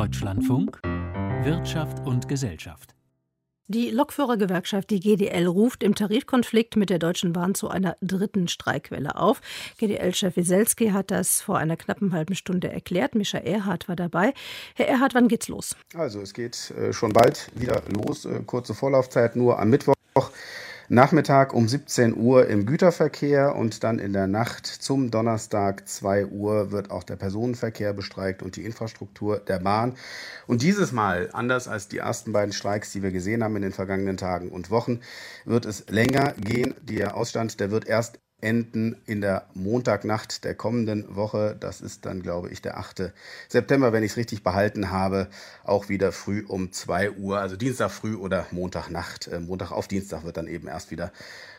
Deutschlandfunk Wirtschaft und Gesellschaft. Die Lokführergewerkschaft, die GDL, ruft im Tarifkonflikt mit der Deutschen Bahn zu einer dritten Streikwelle auf. GDL-Chef Wieselski hat das vor einer knappen halben Stunde erklärt. Mischa Erhardt war dabei. Herr Erhardt, wann geht's los? Also, es geht äh, schon bald wieder los. Äh, kurze Vorlaufzeit nur am Mittwoch. Nachmittag um 17 Uhr im Güterverkehr und dann in der Nacht zum Donnerstag 2 Uhr wird auch der Personenverkehr bestreikt und die Infrastruktur der Bahn. Und dieses Mal, anders als die ersten beiden Streiks, die wir gesehen haben in den vergangenen Tagen und Wochen, wird es länger gehen. Der Ausstand, der wird erst enden in der Montagnacht der kommenden Woche. Das ist dann, glaube ich, der 8. September, wenn ich es richtig behalten habe. Auch wieder früh um 2 Uhr, also Dienstag früh oder Montagnacht. Äh, Montag auf Dienstag wird dann eben erst wieder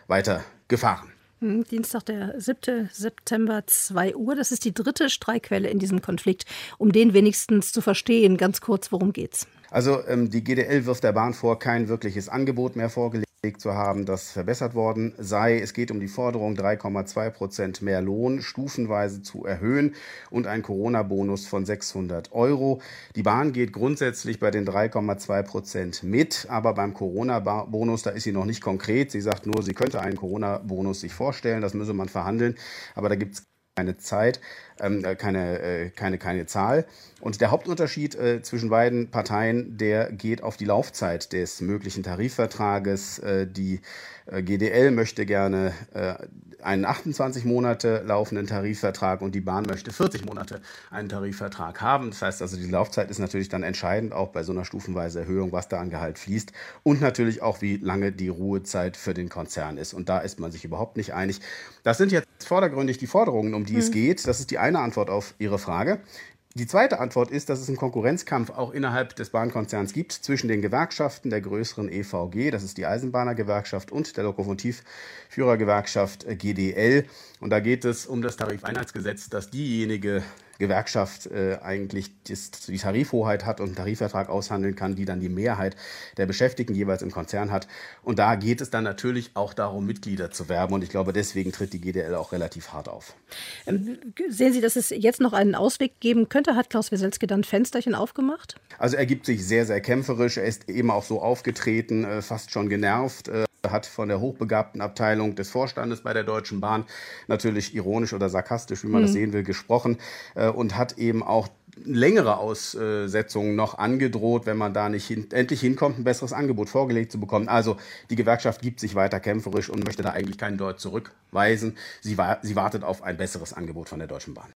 weiter gefahren. Hm, Dienstag, der 7. September, 2 Uhr. Das ist die dritte Streikquelle in diesem Konflikt. Um den wenigstens zu verstehen, ganz kurz, worum geht's? Also ähm, die GDL wirft der Bahn vor, kein wirkliches Angebot mehr vorgelegt zu haben, das verbessert worden sei. Es geht um die Forderung, 3,2 Prozent mehr Lohn stufenweise zu erhöhen und ein Corona-Bonus von 600 Euro. Die Bahn geht grundsätzlich bei den 3,2 Prozent mit, aber beim Corona-Bonus, da ist sie noch nicht konkret. Sie sagt nur, sie könnte einen Corona-Bonus sich vorstellen, das müsse man verhandeln, aber da gibt es keine Zeit, ähm, äh, keine, äh, keine, keine Zahl. Und der Hauptunterschied äh, zwischen beiden Parteien, der geht auf die Laufzeit des möglichen Tarifvertrages. Äh, die äh, GDL möchte gerne äh, einen 28 Monate laufenden Tarifvertrag und die Bahn möchte 40 Monate einen Tarifvertrag haben. Das heißt also, die Laufzeit ist natürlich dann entscheidend, auch bei so einer stufenweisen Erhöhung, was da an Gehalt fließt und natürlich auch, wie lange die Ruhezeit für den Konzern ist. Und da ist man sich überhaupt nicht einig. Das sind jetzt vordergründig die Forderungen, um die mhm. es geht. Das ist die eine Antwort auf Ihre Frage. Die zweite Antwort ist, dass es einen Konkurrenzkampf auch innerhalb des Bahnkonzerns gibt zwischen den Gewerkschaften der größeren EVG, das ist die Eisenbahnergewerkschaft, und der Lokomotivführergewerkschaft GDL. Und da geht es um das Tarifeinheitsgesetz, das diejenige Gewerkschaft äh, eigentlich das, die Tarifhoheit hat und einen Tarifvertrag aushandeln kann, die dann die Mehrheit der Beschäftigten jeweils im Konzern hat. Und da geht es dann natürlich auch darum, Mitglieder zu werben. Und ich glaube, deswegen tritt die GDL auch relativ hart auf. Ähm, sehen Sie, dass es jetzt noch einen Ausweg geben könnte? Hat Klaus Wieselski dann Fensterchen aufgemacht? Also er gibt sich sehr, sehr kämpferisch. Er ist eben auch so aufgetreten, äh, fast schon genervt. Hat von der hochbegabten Abteilung des Vorstandes bei der Deutschen Bahn natürlich ironisch oder sarkastisch, wie man mhm. das sehen will, gesprochen äh, und hat eben auch längere Aussetzungen noch angedroht, wenn man da nicht hin, endlich hinkommt, ein besseres Angebot vorgelegt zu bekommen. Also die Gewerkschaft gibt sich weiter kämpferisch und möchte da eigentlich keinen Deut zurückweisen. Sie, sie wartet auf ein besseres Angebot von der Deutschen Bahn.